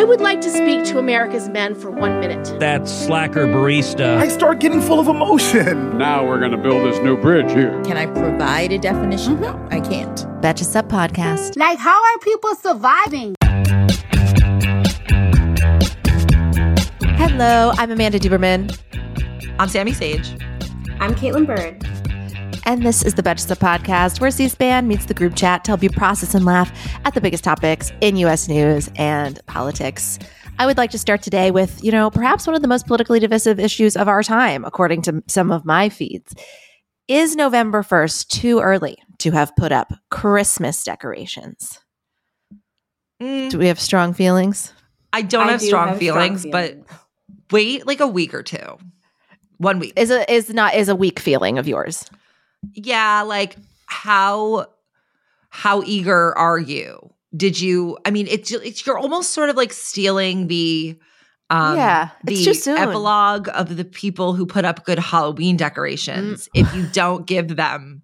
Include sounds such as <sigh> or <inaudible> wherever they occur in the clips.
I would like to speak to America's men for one minute. That slacker barista. I start getting full of emotion. Now we're going to build this new bridge here. Can I provide a definition? Mm-hmm. No, I can't. Betches Sup Podcast. Like, how are people surviving? Hello, I'm Amanda Duberman. I'm Sami Sage. I'm Kaitlin Byrd. And this is the Betches Sup Podcast, where C SPAN meets the group chat to help you process and laugh at the biggest topics in U.S. news and politics. I would like to start today with, you know, perhaps one of the most politically divisive issues of our time, according to some of my feeds. Is November 1st too early to have put up Christmas decorations? Mm, Do we have strong feelings? I don't I have do strong have strong feelings, feelings. but wait like a week or two. One week. Is a is not is a weak feeling of yours? Yeah, like how how eager are you? Did you I mean it's it's you're almost sort of like stealing the um Yeah, the epilogue of the people who put up good Halloween decorations if you don't give them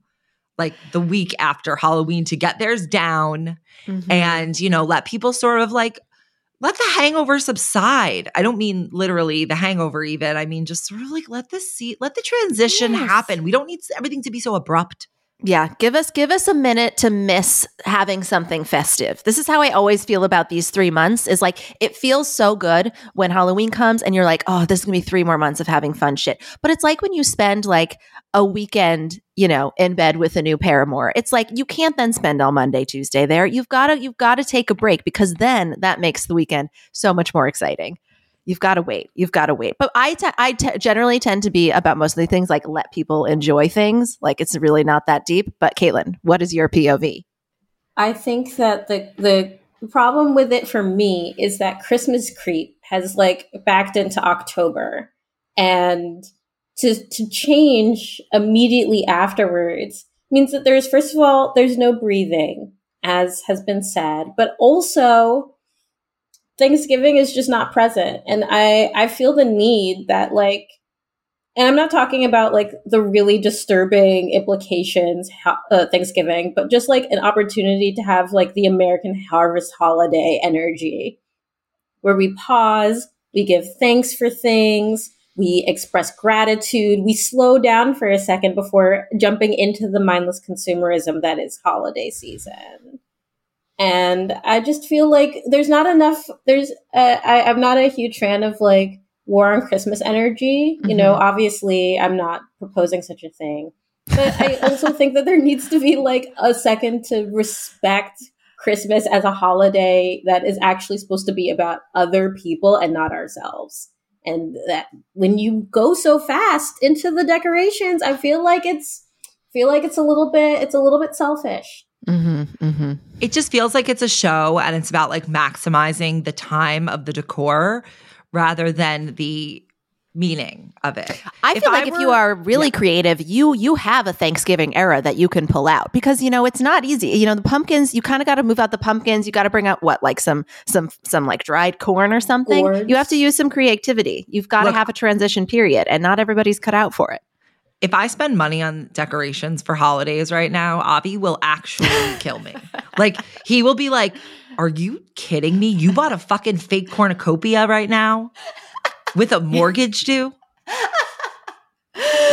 like the week after Halloween to get theirs down Mhm. and you know let people sort of like let the hangover subside. I don't mean literally the hangover even. I mean just sort of like let the see let the transition Yes. happen. We don't need everything to be so abrupt Yeah, give us give us a minute to miss having something festive. This is how I always feel about these 3 months is like it feels so good when Halloween comes and you're like, "Oh, this is going to be 3 more months of having fun shit." But it's like when you spend like a weekend, you know, in bed with a new paramour. It's like you can't then spend all Monday, Tuesday there. You've got to you've got to take a break because then that makes the weekend so much more exciting. You've got to wait. You've got to wait. But I I generally tend to be about most of the things like let people enjoy things. Like it's really not that deep. But Kaitlin, what is your POV? I think that the the problem with it for me is that Christmas creep has like backed into October, and to to change immediately afterwards means that there's first of all there's no breathing, as has been said, but also Thanksgiving is just not present, and I I feel the need that like and I'm not talking about like the really disturbing implications ho- uh, Thanksgiving, but just like an opportunity to have like the American harvest holiday energy where we pause, we give thanks for things, we express gratitude, we slow down for a second before jumping into the mindless consumerism that is holiday season. And I just feel like there's not enough. There's uh, I, I'm not a huge fan of like war on Christmas energy. You know, obviously, I'm not proposing such a thing. But I also think that there needs to be like a second to respect Christmas as a holiday that is actually supposed to be about other people and not ourselves. And that when you go so fast into the decorations, I feel like it's feel like it's a little bit it's a little bit selfish. Mm-hmm, mm-hmm. it just feels like it's a show and it's about like maximizing the time of the decor rather than the meaning of it I If feel I like if you are really Yeah. creative, you you have a Thanksgiving era that you can pull out because you know it's not easy. You know the pumpkins, you kind of got to move out the pumpkins. You got to bring out what like some some some like dried corn or something. You have to use some creativity. You've got to have a transition period, and not everybody's cut out for it. If I spend money on decorations for holidays right now, Avi will actually <laughs> kill me. Like he will be like, "Are you kidding me? You bought a fucking fake cornucopia right now with a mortgage due? <laughs>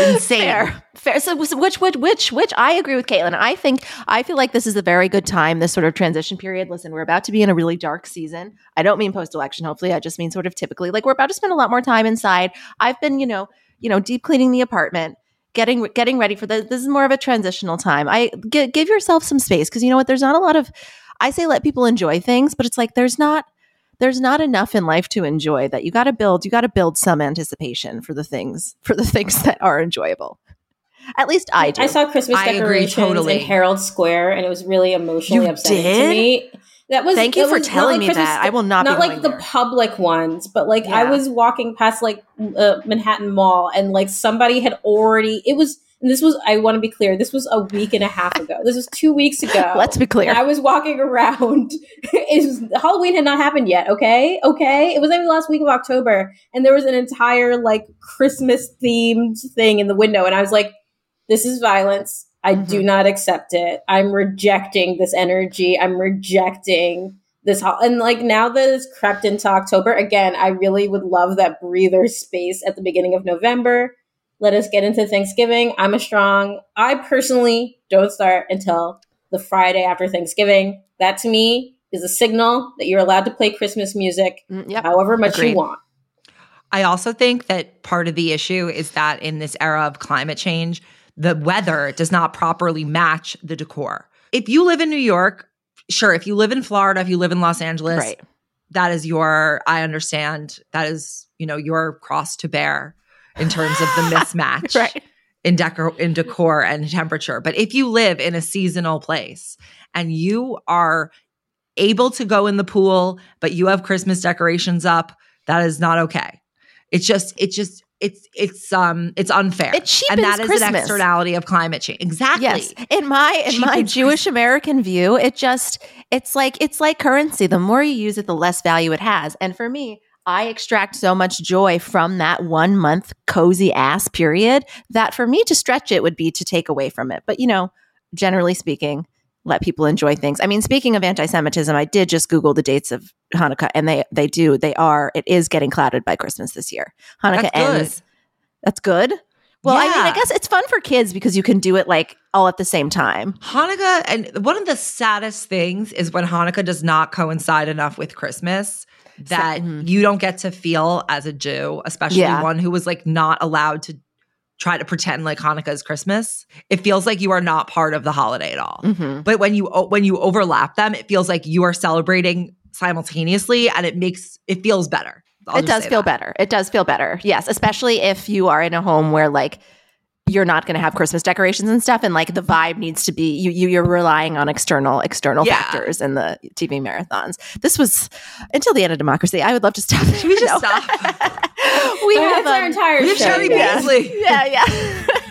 Insane." Fair, fair. So, so which, which, which, which? I agree with Kaitlin. I think I feel like this is a very good time. This sort of transition period. Listen, we're about to be in a really dark season. I don't mean post-election. Hopefully, I just mean sort of typically. Like we're about to spend a lot more time inside. I've been, you know, you know, deep cleaning the apartment. Getting getting ready for this. This is more of a transitional time. I give yourself some space because you know what? There's not a lot of. I say let people enjoy things, but it's like there's not there's not enough in life to enjoy that you got to build you got to build some anticipation for the things for the <laughs> things that are enjoyable at least i do I saw Christmas I agree decorations totally. in Herald Square, and it was really emotionally You upsetting did? to me. That was Thank you for telling me Christmas- that. I will not, not be like the there. public ones, but like I was walking past like uh, Manhattan Mall and like somebody had already. It was. This was. I want to be clear. This was a week and a half ago. This was two weeks ago. <laughs> Let's be clear. I was walking around. <laughs> it was, Halloween had not happened yet. Okay, okay. It was maybe the last week of October, and there was an entire like Christmas themed thing in the window, and I was like, "This is violence. I Mm-hmm. do not accept it. I'm rejecting this energy. I'm rejecting." This ho- and like now that it's crept into October again, I really would love that breather space at the beginning of November. Let us get into Thanksgiving. I'm a strong. I personally don't start until the Friday after Thanksgiving. That to me is a signal that you're allowed to play Christmas music Mm, yep. however much Agreed. you want. I also think that part of the issue is that in this era of climate change, the weather does not properly match the decor. If you live in New York, sure. If you live in Florida, if you live in Los Angeles, Right. that is your, I understand, that is, you know, your cross to bear in terms of the <laughs> mismatch Right. in decor in decor and temperature. But if you live in a seasonal place and you are able to go in the pool, but you have Christmas decorations up, that is not okay. It's just it's just it's it's um it's unfair. It cheapens and that is an externality of climate change. Exactly. Yes. In my in my Jewish American view, it just it's like it's like currency. The more you use it, the less value it has. And for me, I extract so much joy from that one month cozy ass period that for me to stretch it would be to take away from it. But you know, generally speaking, let people enjoy things. I mean, speaking of anti-Semitism, I did just Google the dates of Hanukkah, and they they do they are it is getting clouded by Christmas this year. Hanukkah That's good. ends. That's good. Well, I mean, I guess it's fun for kids because you can do it like all at the same time. Hanukkah and one of the saddest things is when Hanukkah does not coincide enough with Christmas that mhm. you don't get to feel as a Jew, especially Yeah. one who was like not allowed to try to pretend like Hanukkah is Christmas. It feels like you are not part of the holiday at all. Mm-hmm. But when you when you overlap them, it feels like you are celebrating simultaneously and it makes it feels better. I'll it does feel that. better. It does feel better. Yes, especially if you are in a home where like you're not going to have Christmas decorations and stuff, and like the vibe needs to be you. you you're relying on external external Yeah. factors in the TV marathons. This was until the end of democracy. I would love to stop. Should we <laughs> just No. stop? <laughs> <laughs> we have that's our um, entire We have show. Cheri yeah. Beasley. yeah, yeah. <laughs>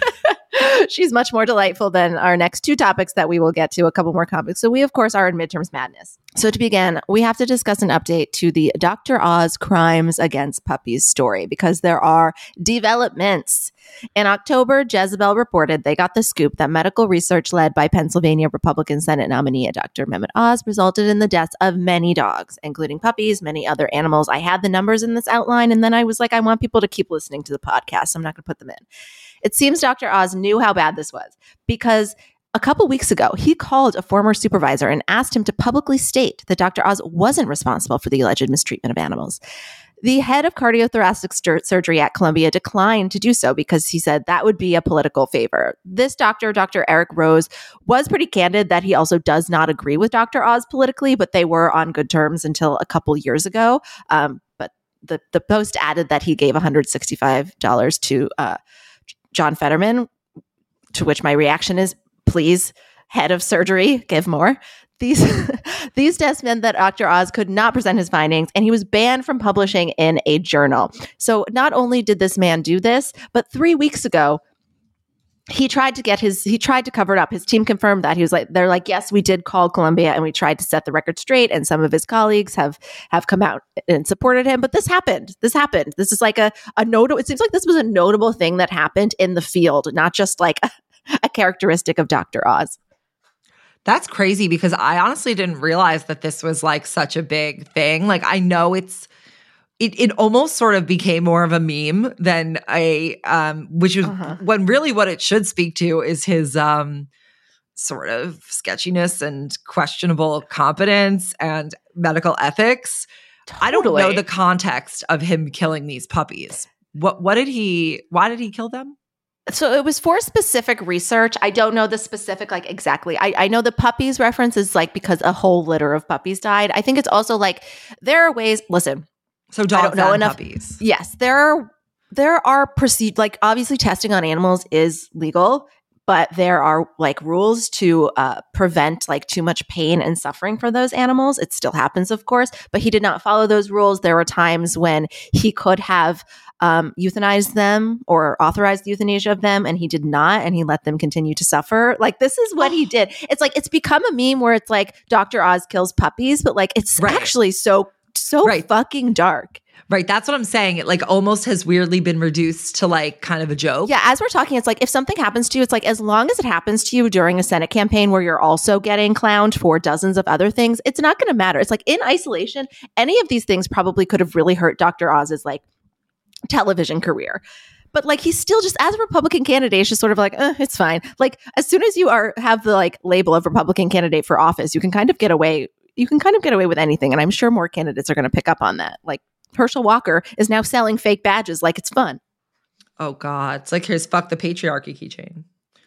<laughs> She's much more delightful than our next two topics that we will get to, a couple more topics. So, we, of course, are in midterms madness. So, to begin, we have to discuss an update to the Dr. Oz crimes against puppies story because there are developments. In October, Jezebel reported they got the scoop that medical research led by Pennsylvania Republican Senate nominee Dr. Mehmet Oz resulted in the deaths of many dogs, including puppies, many other animals. I had the numbers in this outline, and then I was like, I want people to keep listening to the podcast, so I'm not going to put them in. It seems Dr. Oz knew how bad this was because a couple weeks ago, he called a former supervisor and asked him to publicly state that Dr. Oz wasn't responsible for the alleged mistreatment of animals. The head of cardiothoracic surgery at Columbia declined to do so because he said that would be a political favor. This doctor, Dr. Eric Rose, was pretty candid that he also does not agree with Dr. Oz politically, but they were on good terms until a couple years ago. Um, but the, the post added that he gave $165 to uh, John Fetterman, to which my reaction is, please, head of surgery, give more. These <laughs> these tests meant that Dr. Oz could not present his findings, and he was banned from publishing in a journal. So not only did this man do this, but three weeks ago, he tried to get his he tried to cover it up. His team confirmed that. He was like they're like yes we did call columbia and we tried to set the record straight and some of his colleagues have have come out and supported him but this happened. This happened. This is like a a notable it seems like this was a notable thing that happened in the field not just like <laughs> a characteristic of dr oz. That's crazy because I honestly didn't realize that this was like such a big thing. Like I know it's it it almost sort of became more of a meme than a um which is Uh-huh. when really what it should speak to is his um sort of sketchiness and questionable competence and medical ethics. I don't know the context of him killing these puppies. What what did he why did he kill them? So it was for specific research. I don't know the specific, like exactly. I, I know the puppies reference is like because a whole litter of puppies died. I think it's also like there are ways. Listen, So dogs don't know enough- puppies. yes, there are there are proceed like obviously testing on animals is legal, but there are like rules to uh, prevent like too much pain and suffering for those animals. It still happens, of course, but he did not follow those rules. There were times when he could have um, euthanized them or authorized euthanasia of them, and he did not, and he let them continue to suffer. Like this is what he did. It's like it's become a meme where it's like Dr. Oz kills puppies, but like it's Right. actually so so Right. fucking dark. Right. That's what I'm saying. It like almost has weirdly been reduced to like kind of a joke. Yeah, as we're talking, it's like if something happens to you, it's like as long as it happens to you during a Senate campaign where you're also getting clowned for dozens of other things, it's not going to matter. It's like in isolation, any of these things probably could have really hurt Dr. Oz's like television career. But like he's still just as a Republican candidate, it's just sort of like, eh, it's fine. Like as soon as you are have the like label of Republican candidate for office, you can kind of get away. You can kind of get away with anything, and I'm sure more candidates are going to pick up on that. Like Herschel Walker is now selling fake badges like it's fun. Oh God. It's like here's fuck the patriarchy keychain.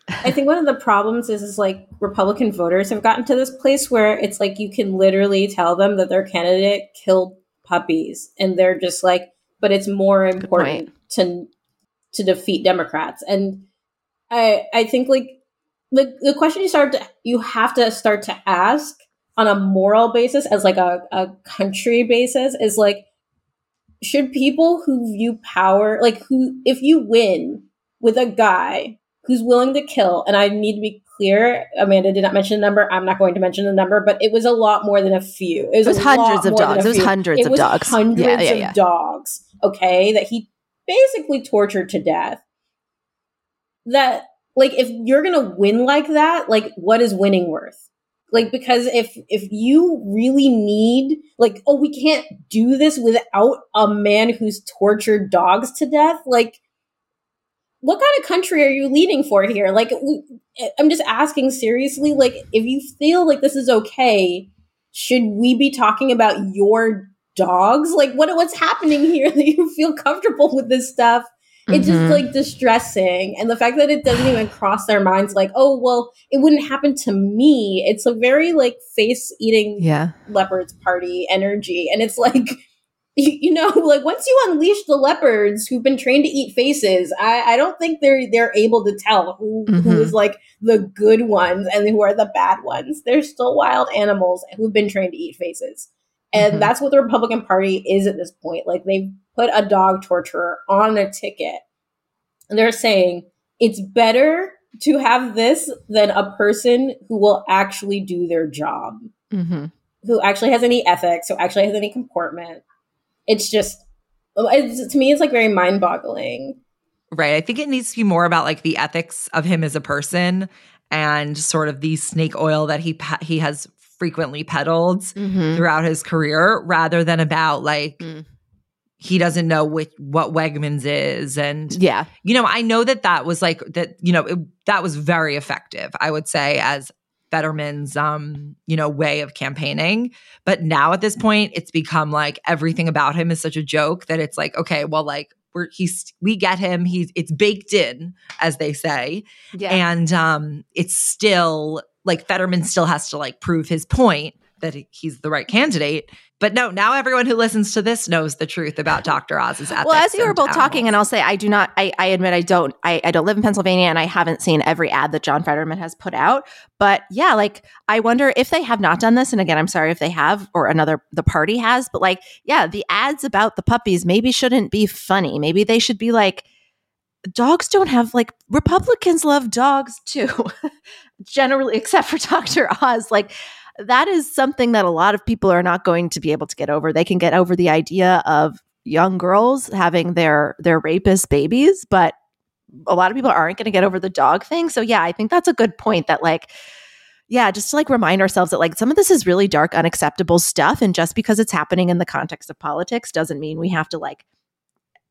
I think one of the problems is, is like Republican voters have gotten to this place where it's like you can literally tell them that their candidate killed puppies, and they're just like, but it's more important to to defeat Democrats. And I I think like the the question you start to you have to start to ask on a moral basis as like a, a country basis is like should people who view power like who if you win with a guy who's willing to kill and i need to be clear amanda did not mention the number i'm not going to mention the number but it was a lot more than a few. It was, It was hundreds of dogs. It was hundreds It of was dogs. hundreds Yeah, yeah, of dogs okay that he basically tortured to death. That like if you're gonna win like that like what is winning worth like because if if you really need like oh we can't do this without a man who's tortured dogs to death like what kind of country are you leading for here? Like we, eh, i'm just asking seriously like if you feel like this is okay should we be talking about your dogs? Like what what's happening here <laughs> that you feel comfortable with this stuff it's Mhm. just like distressing and the fact that it doesn't even cross their minds like oh well it wouldn't happen to me it's a very like face eating Yeah. leopards party energy and it's like <laughs> you, you know like once you unleash the leopards who've been trained to eat faces i, I don't think they're they're able to tell who, who Mhm. is like the good ones and who are the bad ones they're still wild animals who've been trained to eat faces and Mhm. that's what the republican party is at this point like they've put a dog torturer on a ticket and they're saying it's better to have this than a person who will actually do their job Mm-hmm. who actually has any ethics, who actually has any comportment. It's just, it's, to me, it's like very mind boggling. Right. I think it needs to be more about like the ethics of him as a person and sort of the snake oil that he pe- he has frequently peddled Mm-hmm. throughout his career rather than about like Mm. He doesn't know which, what Wegmans is. And Yeah. you know I know that that was like that you know it, that was very effective I would say as Fetterman's um you know way of campaigning. But now at this point it's become like everything about him is such a joke that it's like okay well like we're he's we get him. He's it's baked in as they say. Yeah. and um it's still like Fetterman still has to like prove his point that he's the right candidate but no now everyone who listens to this knows the truth about Dr. Oz's ethics well, as you were both talking, and I'll say I do not. I, I admit I don't. I, I don't live in Pennsylvania, and I haven't seen every ad that John Fetterman has put out. But yeah, like I wonder if they have not done this. And again, I'm sorry if they have, or another the party has. But like, yeah, the ads about the puppies maybe shouldn't be funny. Maybe they should be like, dogs don't have like Republicans love dogs too. <laughs> Generally, except for Dr. Oz, like that is something that a lot of people are not going to be able to get over. They can get over the idea of young girls having their their rapist babies, but a lot of people aren't going to get over the dog thing. So yeah, I think that's a good point that like yeah, just to like remind ourselves that like some of this is really dark unacceptable stuff and just because it's happening in the context of politics doesn't mean we have to like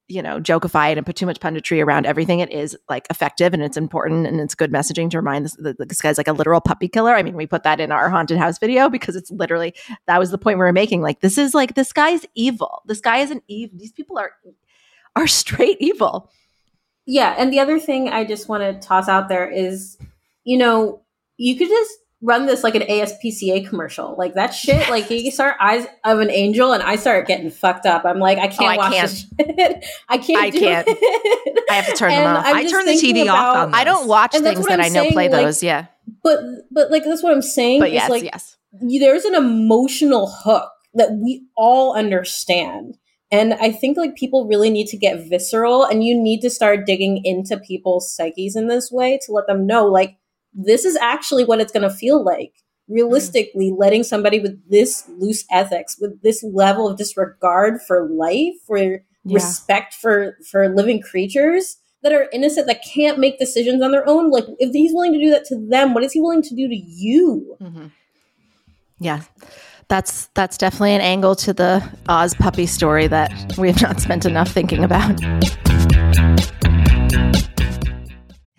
you know, jokeify it and put too much punditry around everything. It is like effective and it's important and it's good messaging to remind this, this guy's like a literal puppy killer. I mean, we put that in our haunted house video because it's literally that was the point we were making. Like, this is like this guy's evil. This guy is an evil. These people are are straight evil. Yeah. And the other thing I just want to toss out there is, you know, you could just run this like an ASPCA commercial. Like that shit, like you start Eyes of an Angel and I start getting fucked up. I'm like, I can't Oh, I watch can't. this shit. <laughs> I can't I do can't. it. I have to turn them off. I'm I turn the TV off about- on I don't watch things that I'm I know saying, play like, those. Yeah. But but like that's what I'm saying. But yes, like yes. you- there's an emotional hook that we all understand. And I think like people really need to get visceral and you need to start digging into people's psyches in this way to let them know like this is actually what it's going to feel like. Realistically, letting somebody with this loose ethics, with this level of disregard for life, for Yeah. respect for for living creatures that are innocent that can't make decisions on their own, like if he's willing to do that to them, what is he willing to do to you? Mm-hmm. Yeah. That's that's definitely an angle to the Oz puppy story that we have not spent enough thinking about.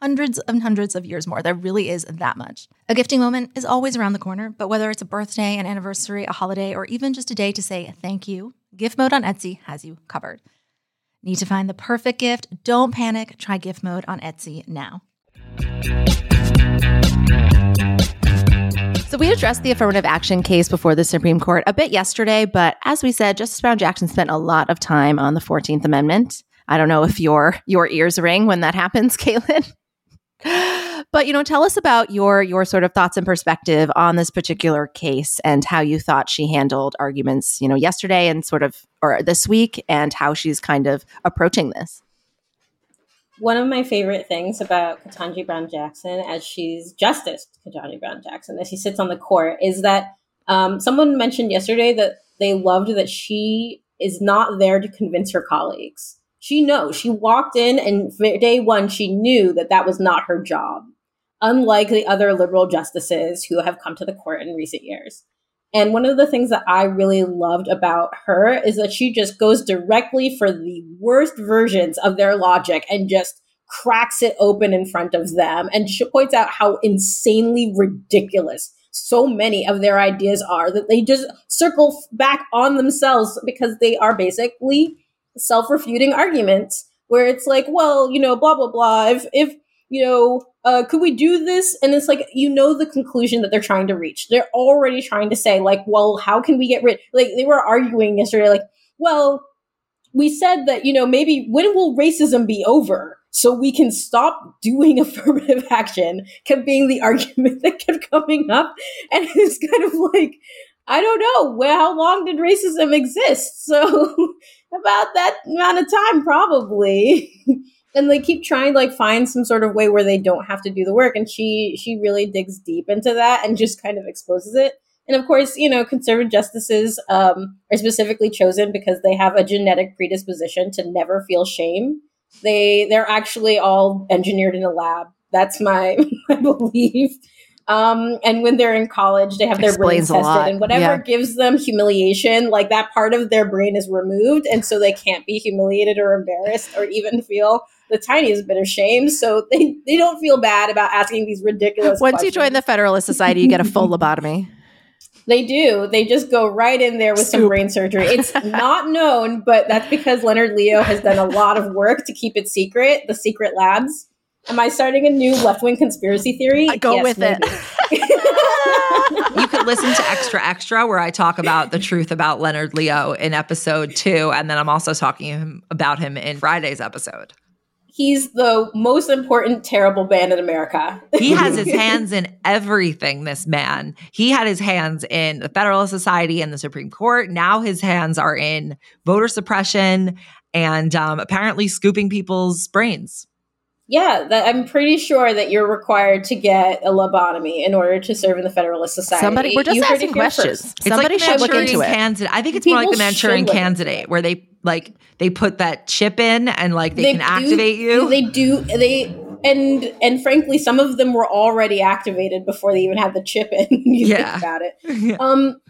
hundreds and hundreds of years more. There really is that much. A gifting moment is always around the corner, but whether it's a birthday, an anniversary, a holiday, or even just a day to say thank you, Gift Mode on Etsy has you covered. Need to find the perfect gift? Don't panic. Try Gift Mode on Etsy now. So we addressed the affirmative action case before the Supreme Court a bit yesterday, but as we said, Justice Brown Jackson spent a lot of time on the 14th Amendment. I don't know if your your ears ring when that happens, <laughs> Kaitlin. <gasps> But you know, tell us about your your sort of thoughts and perspective on this particular case and how you thought she handled arguments, you know, yesterday and sort of or this week and how she's kind of approaching this. One of my favorite things about Ketanji Brown Jackson, as she's Justice Ketanji Brown Jackson, as she sits on the court, is that um, someone mentioned yesterday that they loved that she is not there to convince her colleagues. She knows. She walked in, and day one, she knew that that was not her job, unlike the other liberal justices who have come to the court in recent years. And one of the things that I really loved about her is that she just goes directly for the worst versions of their logic and just cracks it open in front of them. And she points out how insanely ridiculous so many of their ideas are that they just circle back on themselves because they are basically self refuting arguments where it's like, well, you know, blah, blah, blah. If, if, you know, uh, could we do this? And it's like, you know, the conclusion that they're trying to reach. They're already trying to say, like, well, how can we get rid? Like, they were arguing yesterday, like, well, we said that, you know, maybe when will racism be over? So we can stop doing <laughs> affirmative action, kept being the <laughs> argument that kept coming up. And it's kind of like, I don't know, well, how long did racism exist? So <laughs> about that amount of time, probably. <laughs> and they keep trying to like find some sort of way where they don't have to do the work and she she really digs deep into that and just kind of exposes it. And of course you know conservative justices um, are specifically chosen because they have a genetic predisposition to never feel shame. They they're actually all engineered in a lab. That's my, <laughs> my belief um, and when they're in college, they have their Explains brains tested, and whatever Yeah. gives them humiliation, like that part of their brain is removed, and so they can't be humiliated or embarrassed or even feel the tiniest bit of shame. So they they don't feel bad about asking these ridiculous. Questions. Once you join the Federalist Society, you get a full <laughs> lobotomy. They do. They just go right in there with some brain surgery. It's <laughs> not known, but that's because Leonard Leo has done a lot of work to keep it secret. The secret labs. Am I starting a new left wing conspiracy theory? I go with it. <laughs> You could listen to Extra Extra, where I talk about the truth about Leonard Leo in episode two. And then I'm also talking about him in Friday's episode. he's the most important terrible man in America. he has <laughs> his hands in everything, this man. He had his hands in the Federalist Society and the Supreme Court. Now his hands are in voter suppression and um, apparently scooping people's brains. Yeah, that, I'm pretty sure that you're required to get a lobotomy in order to serve in the Federalist Society. Somebody, we're just You asking questions. first. Somebody like should look into it. Candidate. I think it's more like the People Manchurian should look into candidate where they like they put that chip in and like they, can do- activate you. They do. They and and frankly, some of them were already activated before they even had the chip in. <laughs> you Yeah. think about it. <laughs> Yeah. Um,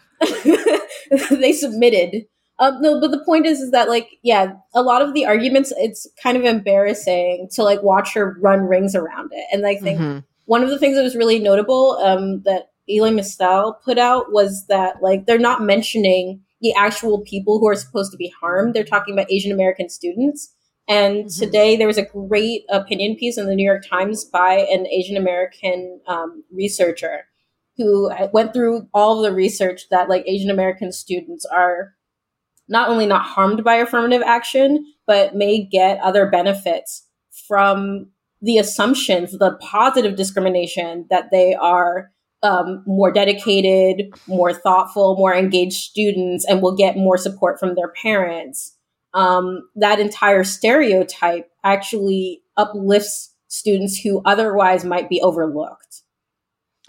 <laughs> they submitted. Um, no, but the point is, is that like, yeah, a lot of the arguments, it's kind of embarrassing to like watch her run rings around it, and I think Mhm. one of the things that was really notable um, that Elie Mystal put out was that like they're not mentioning the actual people who are supposed to be harmed. They're talking about Asian American students. And Mhm. today there was a great opinion piece in the New York Times by an Asian American um, researcher who went through all the research that like Asian American students are not only not harmed by affirmative action, but may get other benefits from the assumptions, the positive discrimination that they are um, more dedicated, more thoughtful, more engaged students, and will get more support from their parents. Um, that entire stereotype actually uplifts students who otherwise might be overlooked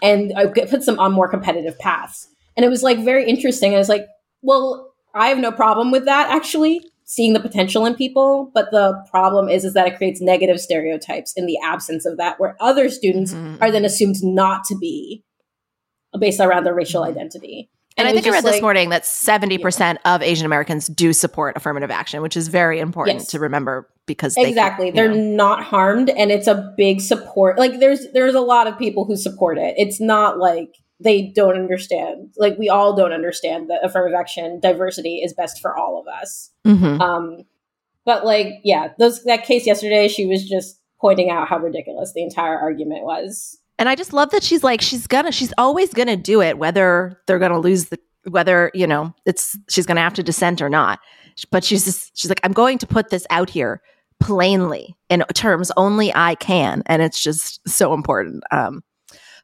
and it puts them on more competitive paths. And it was like very interesting. I was like, well, I have no problem with that actually, seeing the potential in people. But the problem is, is that it creates negative stereotypes in the absence of that, where other students Mhm. are then assumed not to be based around their racial identity. And, I think I read just this morning that 70% of Asian Americans do support affirmative action, which is very important Yes. to remember because they, exactly they're know. not harmed and it's a big support like there's there's a lot of people who support it it's not like they don't understand like we all don't understand that affirmative action diversity is best for all of us Mhm. um but like yeah those that case yesterday she was just pointing out how ridiculous the entire argument was And I just love that she's like, she's gonna, she's always gonna do it, whether they're gonna lose the, whether, you know, it's, she's gonna have to dissent or not. But she's just, she's like, I'm going to put this out here plainly in terms only I can. And it's just so important. Um,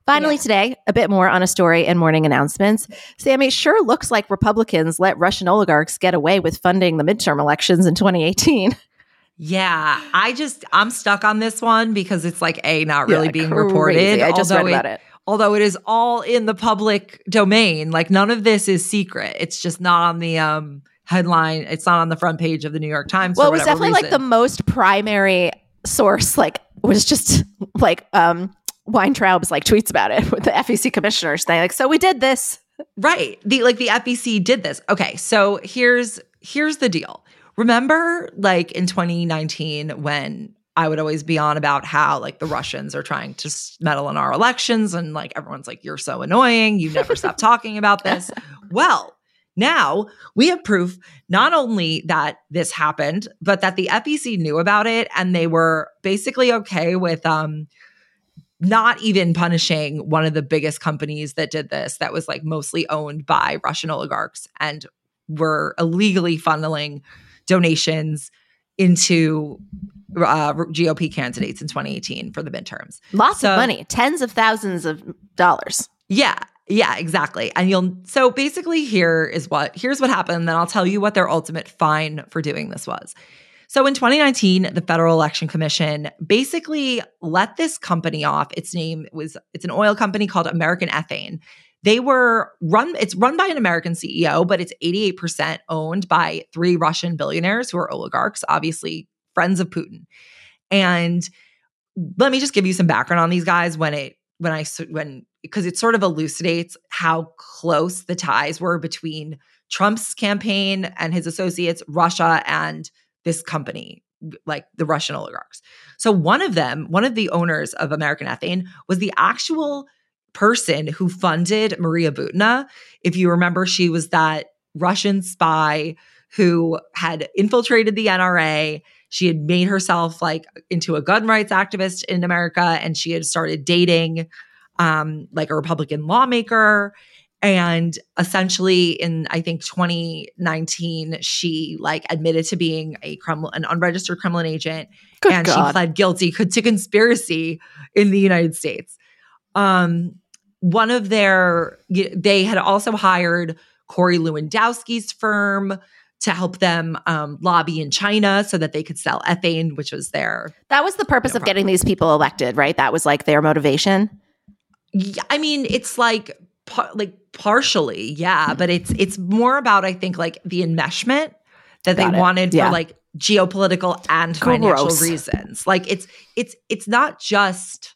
Finally, Yeah. today, a bit more on a story and morning announcements. Sami, sure looks like Republicans let Russian oligarchs get away with funding the midterm elections in 2018. <laughs> Yeah, I just I'm stuck on this one because it's like a not really Yeah, being crazy. reported. I just read about it. Although it is all in the public domain, like none of this is secret. It's just not on the um headline. It's not on the front page of the New York Times. Well, it was definitely like the most primary source. Like, was just <laughs> like um Weintraub's like tweets about it <laughs> with the FEC commissioners. They like, so we did this. Right. The like the FEC did this. Okay, so here's here's the deal. Remember like in 2019 when I would always be on about how like the Russians are trying to meddle in our elections and like everyone's like you're so annoying, you never stop talking about this. <laughs> Well, now we have proof not only that this happened, but that the FEC knew about it and they were basically okay with um not even punishing one of the biggest companies that did this that was like mostly owned by Russian oligarchs and were illegally funneling donations into uh, GOP candidates in 2018 for the midterms. Lots So- of money, tens of thousands of dollars. Yeah. Yeah, exactly. And you'll so basically here is what here's what happened, then I'll tell you what their ultimate fine for doing this was. So in 2019, the Federal Election Commission basically let this company off. Its name was it's an oil company called American Ethane. They were run it's run by an American CEO, but it's 88% owned by three Russian billionaires who are oligarchs, obviously friends of Putin. And let me just give you some background on these guys when it when I when because it sort of elucidates how close the ties were between Trump's campaign and his associates, Russia and this company, like the Russian oligarchs. So one of them, one of the owners of American Ethane, was the actual person who funded Maria Butina. If you remember, she was that Russian spy who had infiltrated the NRA. She had made herself like into a gun rights activist in America and she had started dating um like a Republican lawmaker And essentially, in I think 2019, she like admitted to being a Kremlin, an unregistered Kremlin agent, Good and God. she pled guilty to conspiracy in the United States. Um, one of their, they had also hired Corey Lewandowski's firm to help them um, lobby in China so that they could sell ethane, which was their. That was the purpose of getting these people elected, right? That was like their motivation. Yeah, I mean, it's like like partially, yeah, but it's it's more about I think like the enmeshment that Got they it. wanted Yeah. for like geopolitical and financial Gross. reasons. Like it's it's it's not just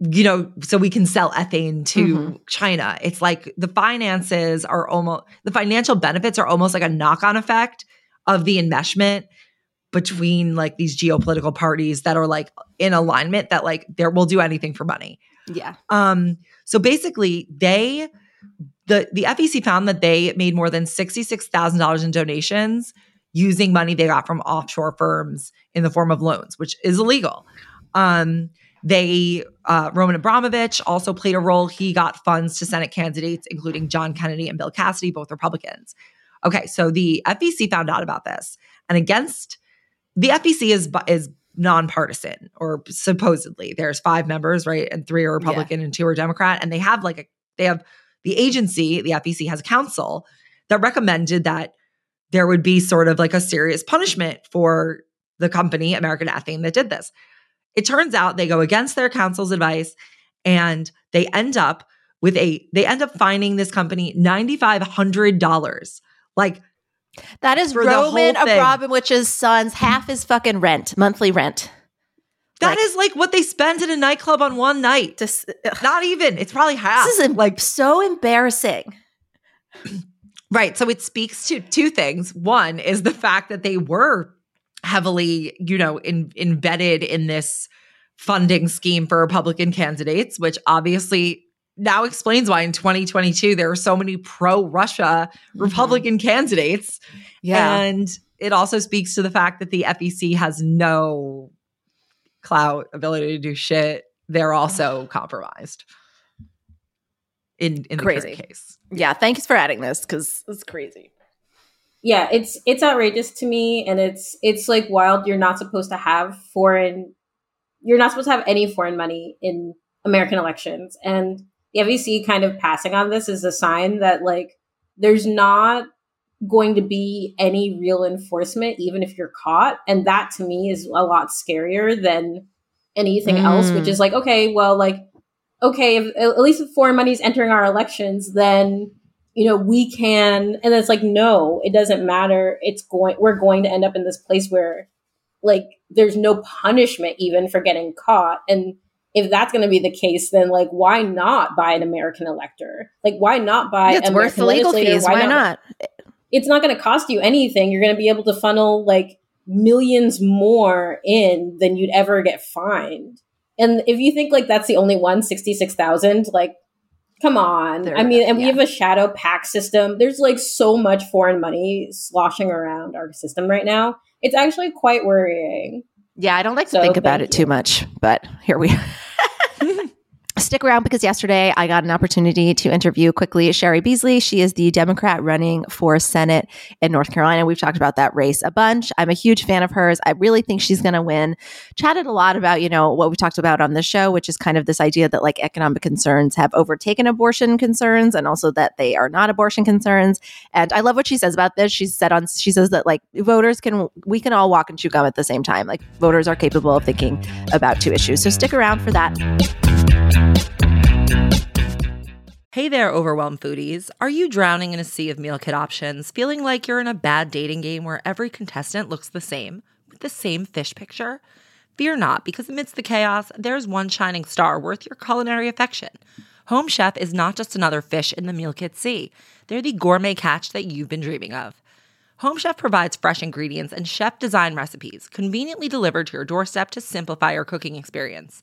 you know so we can sell ethane to Mhm. China. It's like the finances are almost the financial benefits are almost like a knock-on effect of the enmeshment between like these geopolitical parties that are like in alignment that like there will do anything for money. Yeah. Um, so basically, they the the FEC found that they made more than sixty six thousand dollars in donations using money they got from offshore firms in the form of loans, which is illegal. Um, they uh, Roman Abramovich also played a role. He got funds to Senate candidates, including John Kennedy and Bill Cassidy, both Republicans. Okay, so the FEC found out about this, and against the FEC is is nonpartisan, or supposedly there's five members, right, and three are Republican and two are Democrat, and they have like a they have the agency, the FEC has a counsel that recommended that there would be sort of like a serious punishment for the company American Ethane that did this. It turns out they go against their counsel's advice and they end up with a they end up fining this company $9500 like That is For the whole Roman. Abramovich's son's half his fucking rent, monthly rent. That Like- is like what they spend in a nightclub on one night Just, not even it's probably half this is like so embarrassing. <clears throat> Right. So it speaks to two things. One is the fact that they were heavily, you know, in, embedded in this funding scheme for Republican candidates, which obviously now explains why in 2022 there are so many pro Russia mm-hmm. Republican candidates. Yeah. And it also speaks to the fact that the FEC has no clout, ability to do shit. They're also compromised in, in the Crazy. case. yeah. Thanks for adding this because it's crazy. yeah it's it's outrageous to me and it's it's like wild you're not supposed to have foreign you're not supposed to have any foreign money in american elections and the fec kind of passing on this is a sign that like there's not going to be any real enforcement even if you're caught and that to me is a lot scarier than anything else which Mm. is like okay well like okay if, at least if foreign money is entering our elections then you know we can and it's like no it doesn't matter it's going we're going to end up in this place where like there's no punishment even for getting caught and if that's going to be the case then like why not buy an american elector like why not buy it's an worth the legal fees. Why not? It's not going to cost you anything. You're going to be able to funnel like millions more in than you'd ever get fined. And if you think like that's the only one 66000 like come on. There- i mean and we have a shadow PAC system. There's like so much foreign money sloshing around our system right now. It's actually quite worrying. Yeah, I don't like to think about it too much, but here we are. <laughs> <laughs> Stick around because yesterday I got an opportunity to interview quickly Cheri Beasley. She is the Democrat running for Senate in North Carolina. We've talked about that race a bunch. I'm a huge fan of hers. I really think she's going to win. Chatted a lot about, you know, what we talked about on the show, which is kind of this idea that like economic concerns have overtaken abortion concerns and also that they are not abortion concerns. And I love what she says about this. She said on she says that like voters can we can all walk and chew gum at the same time. Like voters are capable of thinking about two issues. So stick around for that. Hey there, overwhelmed foodies. Are you drowning in a sea of meal kit options, feeling like you're in a bad dating game where every contestant looks the same, with the same fish picture? Fear not, because amidst the chaos, there's one shining star worth your culinary affection. Home Chef is not just another fish in the meal kit sea, they're the gourmet catch that you've been dreaming of. Home Chef provides fresh ingredients and chef design recipes conveniently delivered to your doorstep to simplify your cooking experience.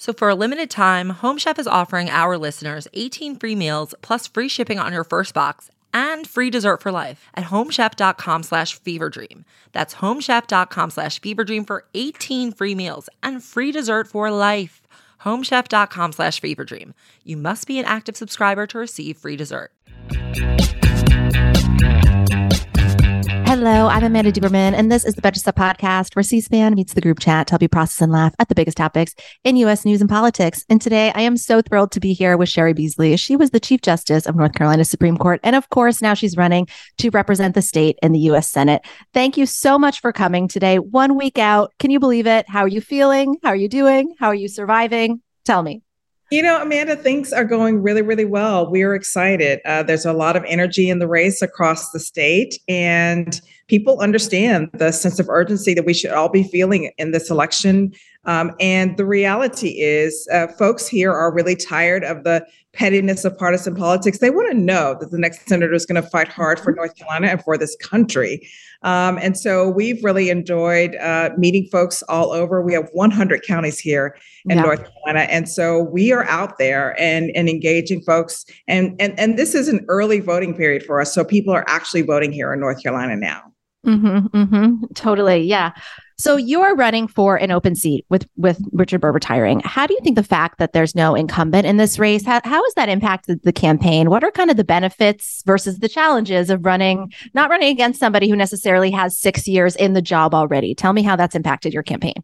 So for a limited time, Home Chef is offering our listeners 18 free meals plus free shipping on your first box and free dessert for life at homechef.com slash feverdream. That's homechef.com slash feverdream for 18 free meals and free dessert for life homechef.com slash feverdream. You must be an active subscriber to receive free dessert. Hello, I'm Amanda Duberman, and this is the Betches Sup podcast where C-SPAN meets the group chat to help you process and laugh at the biggest topics in U.S. news and politics. And today I am so thrilled to be here with Cheri Beasley. She was the Chief Justice of North Carolina Supreme Court. And of course, now she's running to represent the state in the U.S. Senate. Thank you so much for coming today. One week out. Can you believe it? How are you feeling? How are you doing? How are you surviving? Tell me. You know, Amanda, things are going really, really well. We are excited. Uh, there's a lot of energy in the race across the state, and people understand the sense of urgency that we should all be feeling in this election. Um, and the reality is, uh, folks here are really tired of the pettiness of partisan politics. They want to know that the next senator is going to fight hard for North Carolina and for this country. Um, and so we've really enjoyed uh, meeting folks all over. We have 100 counties here in yeah. North Carolina, and so we are out there and and engaging folks. And and and this is an early voting period for us, so people are actually voting here in North Carolina now. Mm-hmm, mm-hmm, totally, yeah. So you're running for an open seat with with Richard Burr retiring. How do you think the fact that there's no incumbent in this race how, how has that impacted the campaign? What are kind of the benefits versus the challenges of running not running against somebody who necessarily has 6 years in the job already? Tell me how that's impacted your campaign.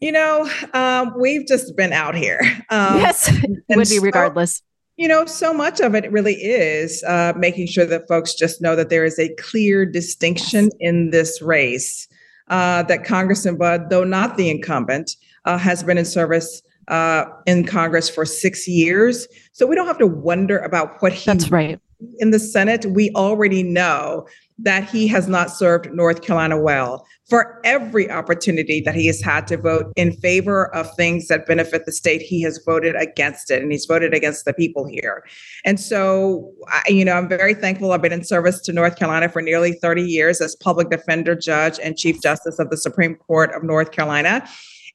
You know, um, we've just been out here. Um, yes, <laughs> it would be regardless. you know, so much of it really is uh, making sure that folks just know that there is a clear distinction in this race uh, that Congressman Budd, though not the incumbent, uh, has been in service uh, in Congress for six years. So we don't have to wonder about what he. That's right. In the Senate, we already know that he has not served North Carolina well for every opportunity that he has had to vote in favor of things that benefit the state, he has voted against it and he's voted against the people here. And so, I, you know, I'm very thankful. I've been in service to North Carolina for nearly 30 years as public defender, judge, and chief justice of the Supreme Court of North Carolina.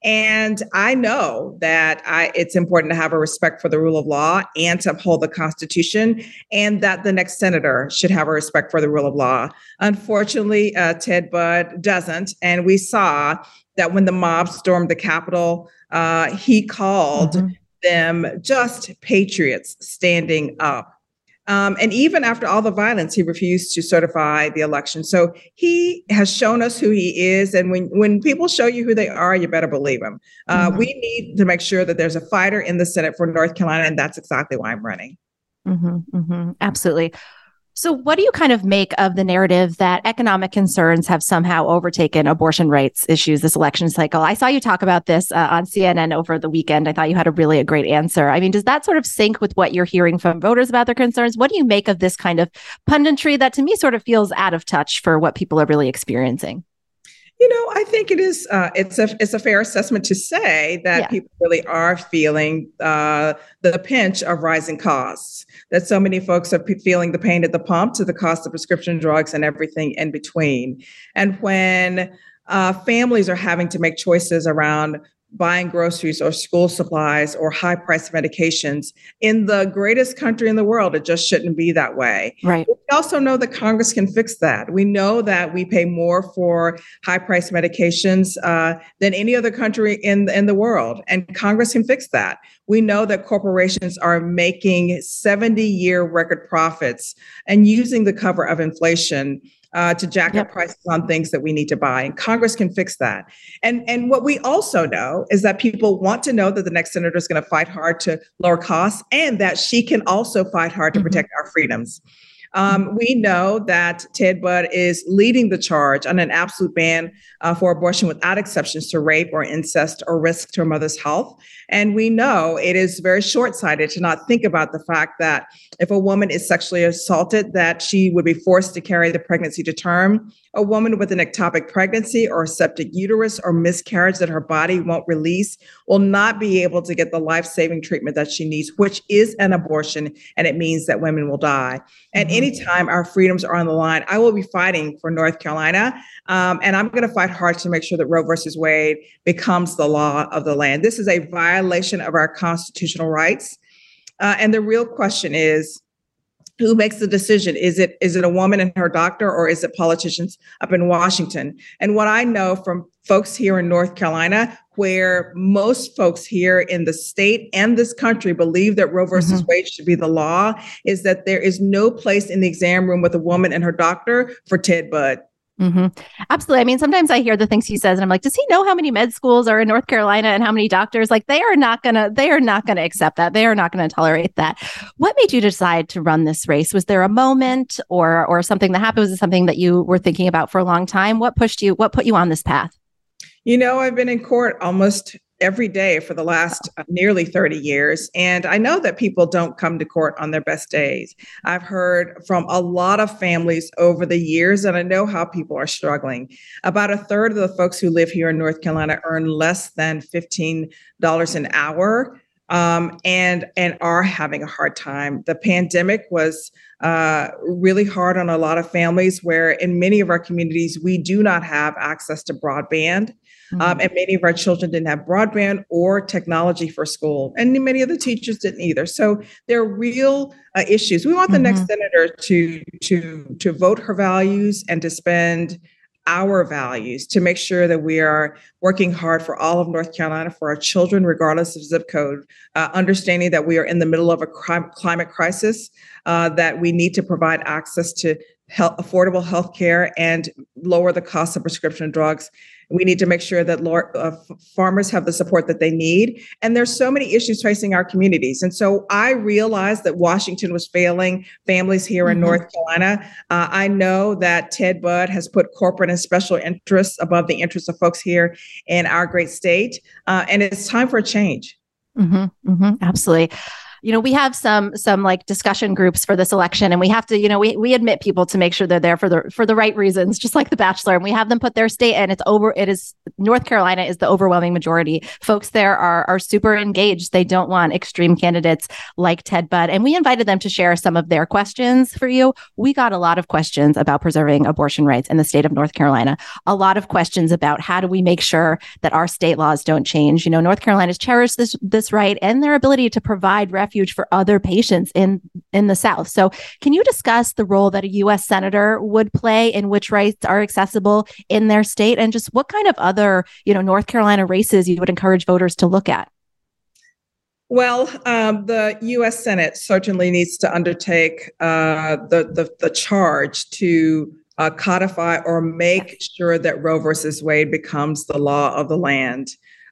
And I know that I, it's important to have a respect for the rule of law and to uphold the Constitution, and that the next senator should have a respect for the rule of law. Unfortunately, uh, Ted Budd doesn't. And we saw that when the mob stormed the Capitol, uh, he called mm-hmm. them just patriots standing up. Um, and even after all the violence, he refused to certify the election. So he has shown us who he is. And when, when people show you who they are, you better believe them. Uh, mm-hmm. We need to make sure that there's a fighter in the Senate for North Carolina. And that's exactly why I'm running. Mm-hmm, mm-hmm. Absolutely. So, what do you kind of make of the narrative that economic concerns have somehow overtaken abortion rights issues this election cycle? I saw you talk about this uh, on CNN over the weekend. I thought you had a really a great answer. I mean, does that sort of sync with what you're hearing from voters about their concerns? What do you make of this kind of punditry that to me sort of feels out of touch for what people are really experiencing? You know, I think it is. Uh, it's a it's a fair assessment to say that yeah. people really are feeling uh, the pinch of rising costs. That so many folks are p- feeling the pain at the pump to the cost of prescription drugs and everything in between. And when uh, families are having to make choices around buying groceries or school supplies or high priced medications in the greatest country in the world. It just shouldn't be that way. Right. We also know that Congress can fix that. We know that we pay more for high priced medications uh, than any other country in, in the world, and Congress can fix that. We know that corporations are making 70 year record profits and using the cover of inflation uh, to jack yep. up prices on things that we need to buy. And Congress can fix that. And, and what we also know is that people want to know that the next senator is going to fight hard to lower costs and that she can also fight hard to mm-hmm. protect our freedoms. Um, we know that Ted Budd is leading the charge on an absolute ban uh, for abortion without exceptions to rape or incest or risk to a mother's health. And we know it is very short sighted to not think about the fact that if a woman is sexually assaulted, that she would be forced to carry the pregnancy to term A woman with an ectopic pregnancy or a septic uterus or miscarriage that her body won't release will not be able to get the life saving treatment that she needs, which is an abortion. And it means that women will die. And mm-hmm. anytime our freedoms are on the line, I will be fighting for North Carolina. Um, and I'm going to fight hard to make sure that Roe versus Wade becomes the law of the land. This is a violation of our constitutional rights. Uh, and the real question is, who makes the decision? Is it is it a woman and her doctor or is it politicians up in washington? And what i know from folks here in north carolina where most folks here in the state and this country believe that roe versus mm-hmm. wade should be the law is that there is no place in the exam room with a woman and her doctor for ted budd Mm-hmm. Absolutely. I mean, sometimes I hear the things he says, and I'm like, does he know how many med schools are in North Carolina and how many doctors? Like, they are not gonna, they are not gonna accept that. They are not gonna tolerate that. What made you decide to run this race? Was there a moment or or something that happened? Was it something that you were thinking about for a long time? What pushed you? What put you on this path? You know, I've been in court almost every day for the last uh, nearly 30 years. And I know that people don't come to court on their best days. I've heard from a lot of families over the years, and I know how people are struggling. About a third of the folks who live here in North Carolina earn less than $15 an hour. Um, and and are having a hard time. The pandemic was uh, really hard on a lot of families. Where in many of our communities we do not have access to broadband, mm-hmm. Um, and many of our children didn't have broadband or technology for school, and many of the teachers didn't either. So there are real uh, issues. We want the mm-hmm. next senator to to to vote her values and to spend our values to make sure that we are working hard for all of North Carolina, for our children, regardless of zip code, uh, understanding that we are in the middle of a crime, climate crisis, uh, that we need to provide access to health, affordable health care and lower the cost of prescription drugs. We need to make sure that uh, farmers have the support that they need. And there's so many issues facing our communities. And so I realized that Washington was failing families here mm-hmm. in North Carolina. Uh, I know that Ted Budd has put corporate and special interests above the interests of folks here in our great state. Uh, and it's time for a change. Mm-hmm, mm-hmm, absolutely you know, we have some some like discussion groups for this election, and we have to, you know, we we admit people to make sure they're there for the for the right reasons, just like the Bachelor, and we have them put their state, and it's over. It is North Carolina is the overwhelming majority. Folks there are are super engaged. They don't want extreme candidates like Ted Budd, and we invited them to share some of their questions for you. We got a lot of questions about preserving abortion rights in the state of North Carolina. A lot of questions about how do we make sure that our state laws don't change. You know, North Carolina's cherished this this right and their ability to provide refuge refuge for other patients in in the South. So, can you discuss the role that a U.S. senator would play in which rights are accessible in their state, and just what kind of other you know North Carolina races you would encourage voters to look at? Well, um, the U.S. Senate certainly needs to undertake uh, the, the, the charge to uh, codify or make sure that Roe versus Wade becomes the law of the land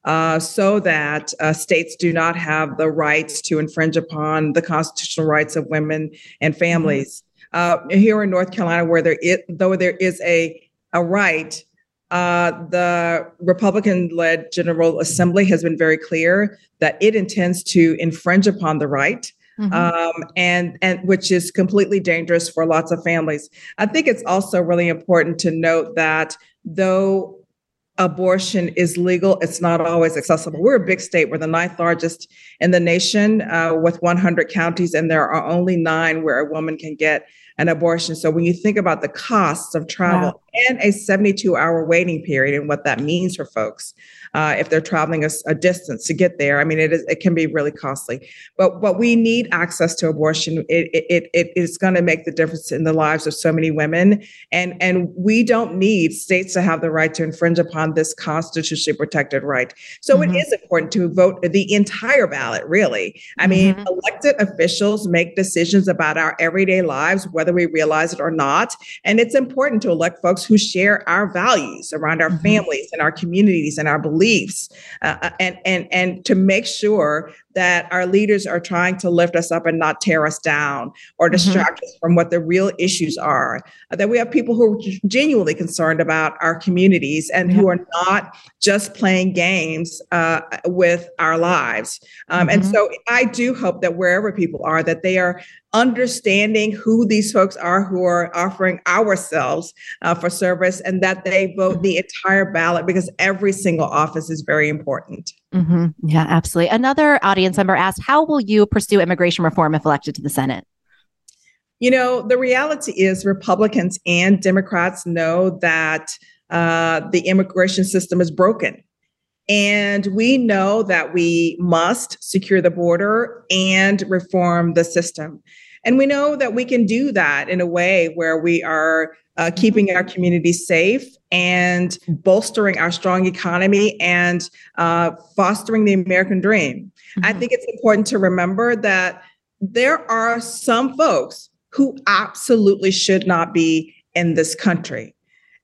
uh, so that uh, states do not have the rights to infringe upon the constitutional rights of women and mm-hmm. families. Uh, here in North Carolina, where there is, though there is a a right, uh, the Republican-led General Assembly has been very clear that it intends to infringe upon the right. Mm-hmm. Um, and and which is completely dangerous for lots of families. I think it's also really important to note that though abortion is legal, it's not always accessible. We're a big state. We're the ninth largest in the nation uh, with 100 counties, and there are only nine where a woman can get an abortion. So when you think about the costs of travel wow. and a 72 hour waiting period and what that means for folks, uh, if they're traveling a, a, distance to get there. I mean, it is it can be really costly. But but we need access to abortion. It it it is going to make the difference in the lives of so many women, and and we don't need states to have the right to infringe upon this constitutionally protected right. So mm-hmm. it is important to vote the entire ballot. Really, I mean, mm-hmm. elected officials make decisions about our everyday lives, whether we realize it or not, and it's important to elect folks who share our values around our mm-hmm. families and our communities and our beliefs, uh, uh, and and and to make sure that our leaders are trying to lift us up and not tear us down or Mm-hmm. distract us from what the real issues are. Uh, That we have people who are genuinely concerned about our communities and who are not just playing games uh, with our lives. Um, And Mhm. so I do hope that wherever people are, that they are understanding who these folks are who are offering ourselves uh, for service and that they vote the entire ballot because every single office is very important. Hmm Yeah, absolutely. Another audience member asked, How will you pursue immigration reform if elected to the Senate? You know, the reality is Republicans and Democrats know that uh, the immigration system is broken. And we know that we must secure the border and reform the system. And we know that we can do that in a way where we are uh, keeping our communities safe and bolstering our strong economy and uh, fostering the American dream. I think it's important to remember that there are some folks who absolutely should not be in this country.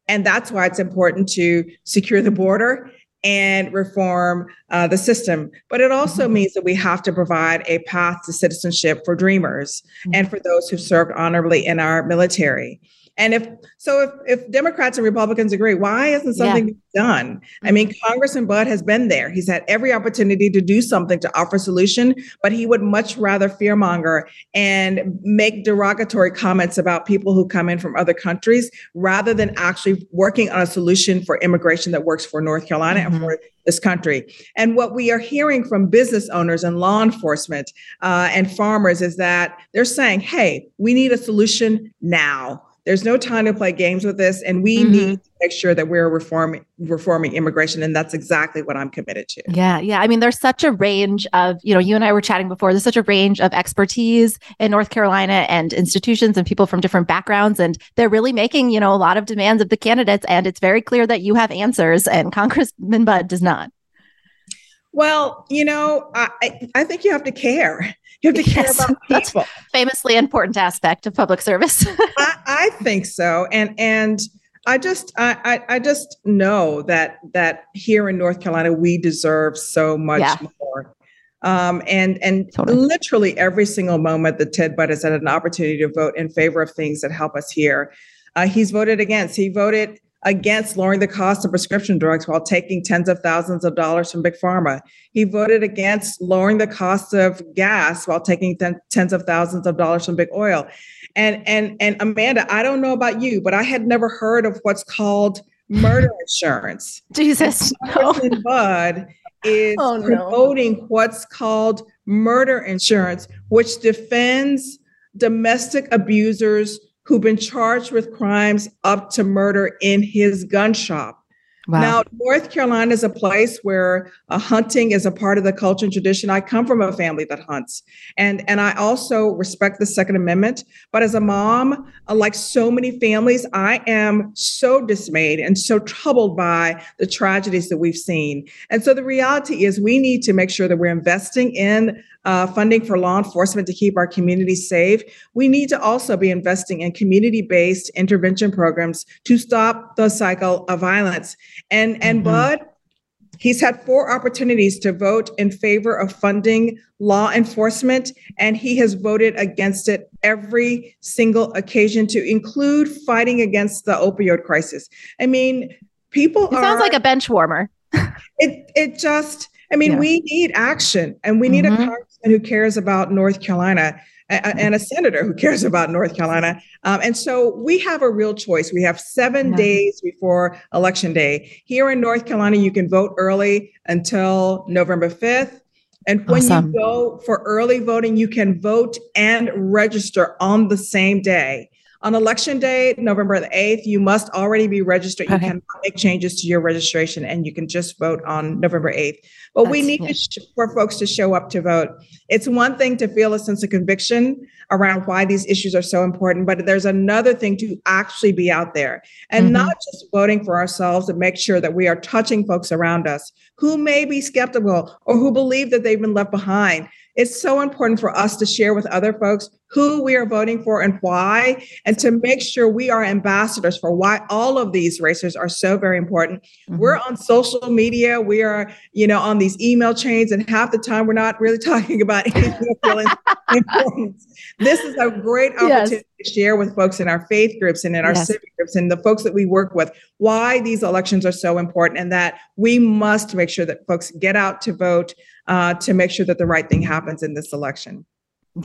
And that's why it's important to secure the border and reform uh, the system. But it also means that we have to provide a path to citizenship for dreamers and for those who've served honorably in our military. And if so, if, if Democrats and Republicans agree, why isn't something being done? I mean, Congressman Budd has been there. He's had every opportunity to do something to offer a solution, but he would much rather fearmonger and make derogatory comments about people who come in from other countries rather than actually working on a solution for immigration that works for North Carolina and for this country. And what we are hearing from business owners and law enforcement uh, and farmers is that they're saying, hey, we need a solution now. There's no time to play games with this, and we mm-hmm. need to make sure that we're reforming reforming immigration, and that's exactly what I'm committed to. Yeah, yeah. I mean, there's such a range of, you know, you and I were chatting before, there's such a range of expertise in North Carolina and institutions and people from different backgrounds. And they're really making, you know, a lot of demands of the candidates. And it's very clear that you have answers and <laughs> Congressman Budd does not. Well, you know, I- I think you have to care. You have to care Yes, about that's people. <laughs> famously important aspect of public service. <laughs> I, I think so, and and I just I, I I just know that that here in North Carolina we deserve so much Yeah. more. Um, and and Totally. literally every single moment that Ted Budd has had an opportunity to vote in favor of things that help us here, uh, he's voted against. He voted against lowering the cost of prescription drugs while taking tens of thousands of dollars from big pharma. He voted against lowering the cost of gas while taking ten, tens of thousands of dollars from big oil. And and and Amanda, I don't know about you, but I had never heard of what's called murder insurance. Jesus. Congressman Budd is Oh, no. promoting what's called murder insurance, which defends domestic abusers who've been charged with crimes up to murder in his gun shop. Wow. Now, North Carolina is a place where uh, hunting is a part of the culture and tradition. I come from a family that hunts, and and I also respect the Second Amendment. But as a mom, uh, like so many families, I am so dismayed and so troubled by the tragedies that we've seen. And so the reality is, we need to make sure that we're investing in uh, funding for law enforcement to keep our communities safe. We need to also be investing in community-based intervention programs to stop the cycle of violence. And and Budd, he's had four opportunities to vote in favor of funding law enforcement, and he has voted against it every single occasion, to include fighting against the opioid crisis. I mean, people It are sounds like a bench warmer. <laughs> it it just i mean Yeah. we need action and we need a Mhm. congressman who cares about north carolina and a senator who cares about north carolina. Um, and so we have a real choice. We have seven Yeah. days before election day. Here in north carolina you can vote early until november 5th and when Awesome. you go for early voting you can vote and register on the same day on election day, November the 8th, you must already be registered. You cannot make changes to your registration and you can just vote on November 8th. But we need yeah. to sh- for folks to show up to vote. It's one thing to feel a sense of conviction around why these issues are so important, but there's another thing to actually be out there and Mhm. not just voting for ourselves and make sure that we are touching folks around us who may be skeptical or who believe that they've been left behind. It's so important for us to share with other folks who we are voting for and why, and to make sure we are ambassadors for why all of these races are so very important. Mm-hmm. We're on social media, we are, you know, on these email chains, and half the time we're not really <laughs> talking about anything important. This is a great opportunity yes. to share with folks in our faith groups and in our yes. civic groups and the folks that we work with why these elections are so important and that we must make sure that folks get out to vote uh, to make sure that the right thing happens in this election.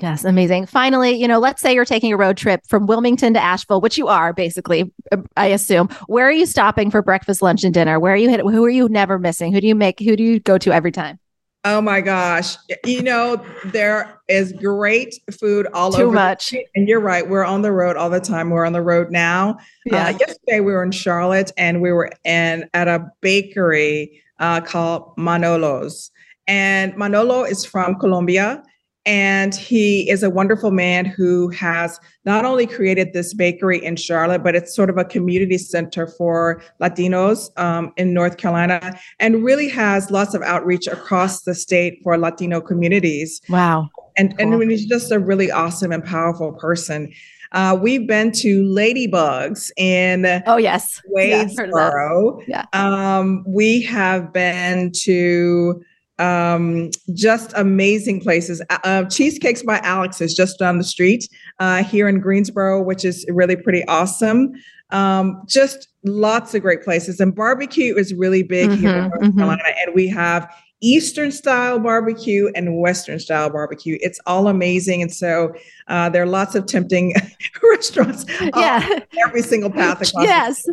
Yes, amazing. Finally, you know, let's say you're taking a road trip from Wilmington to Asheville, which you are basically, I assume. Where are you stopping for breakfast, lunch, and dinner? Where are you hit? Who are you never missing? Who do you make? Who do you go to every time? Oh my gosh. You know, there is great food all Too over. Too much. And you're right. We're on the road all the time. We're on the road now. Uh, yeah. Uh, yesterday we were in Charlotte and we were in at a bakery uh, called Manolo's. And Manolo is from Colombia. And he is a wonderful man who has not only created this bakery in Charlotte, but it's sort of a community center for Latinos um, in North Carolina and really has lots of outreach across the state for Latino communities. Wow. And, cool. and he's just a really awesome and powerful person. Uh, we've been to Ladybugs in oh yes Wadesboro. Yeah, um, we have been to um, just amazing places. Uh, uh, Cheesecakes by Alex is just down the street uh, here in Greensboro, which is really pretty awesome. Um, just lots of great places. And barbecue is really big mm-hmm, here in North mm-hmm. Carolina. And we have Eastern style barbecue and Western style barbecue. It's all amazing. And so uh, there are lots of tempting <laughs> restaurants. Yeah. <laughs> every single path across. Yes.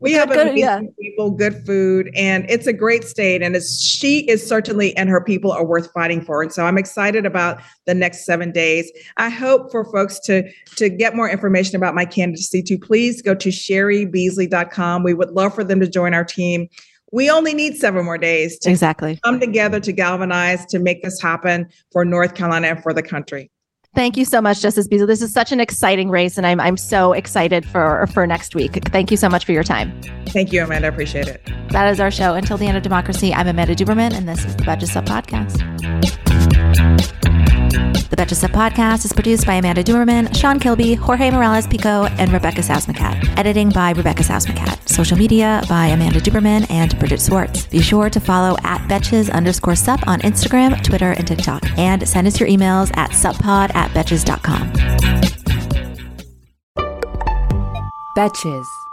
We good, have amazing yeah. people, good food, and it's a great state. And it's, she is certainly, and her people are worth fighting for. And so I'm excited about the next seven days. I hope for folks to to get more information about my candidacy to please go to cheribeasley.com. We would love for them to join our team. We only need seven more days to exactly come together to galvanize to make this happen for North Carolina and for the country. Thank you so much, Justice Beasley. This is such an exciting race, and I'm I'm so excited for for next week. Thank you so much for your time. Thank you, Amanda. I appreciate it. That is our show. Until the end of democracy, I'm Amanda Duberman, and this is the Betches Sup Podcast. The Betches Sup podcast is produced by Amanda Duberman, Sean Kilby, Jorge Morales Pico, and Rebecca Sousmacat. Editing by Rebecca Sousmacat. Social media by Amanda Duberman and Bridget Swartz. Be sure to follow at Betches underscore sup on Instagram, Twitter, and TikTok. And send us your emails at suppod at betches.com. Betches.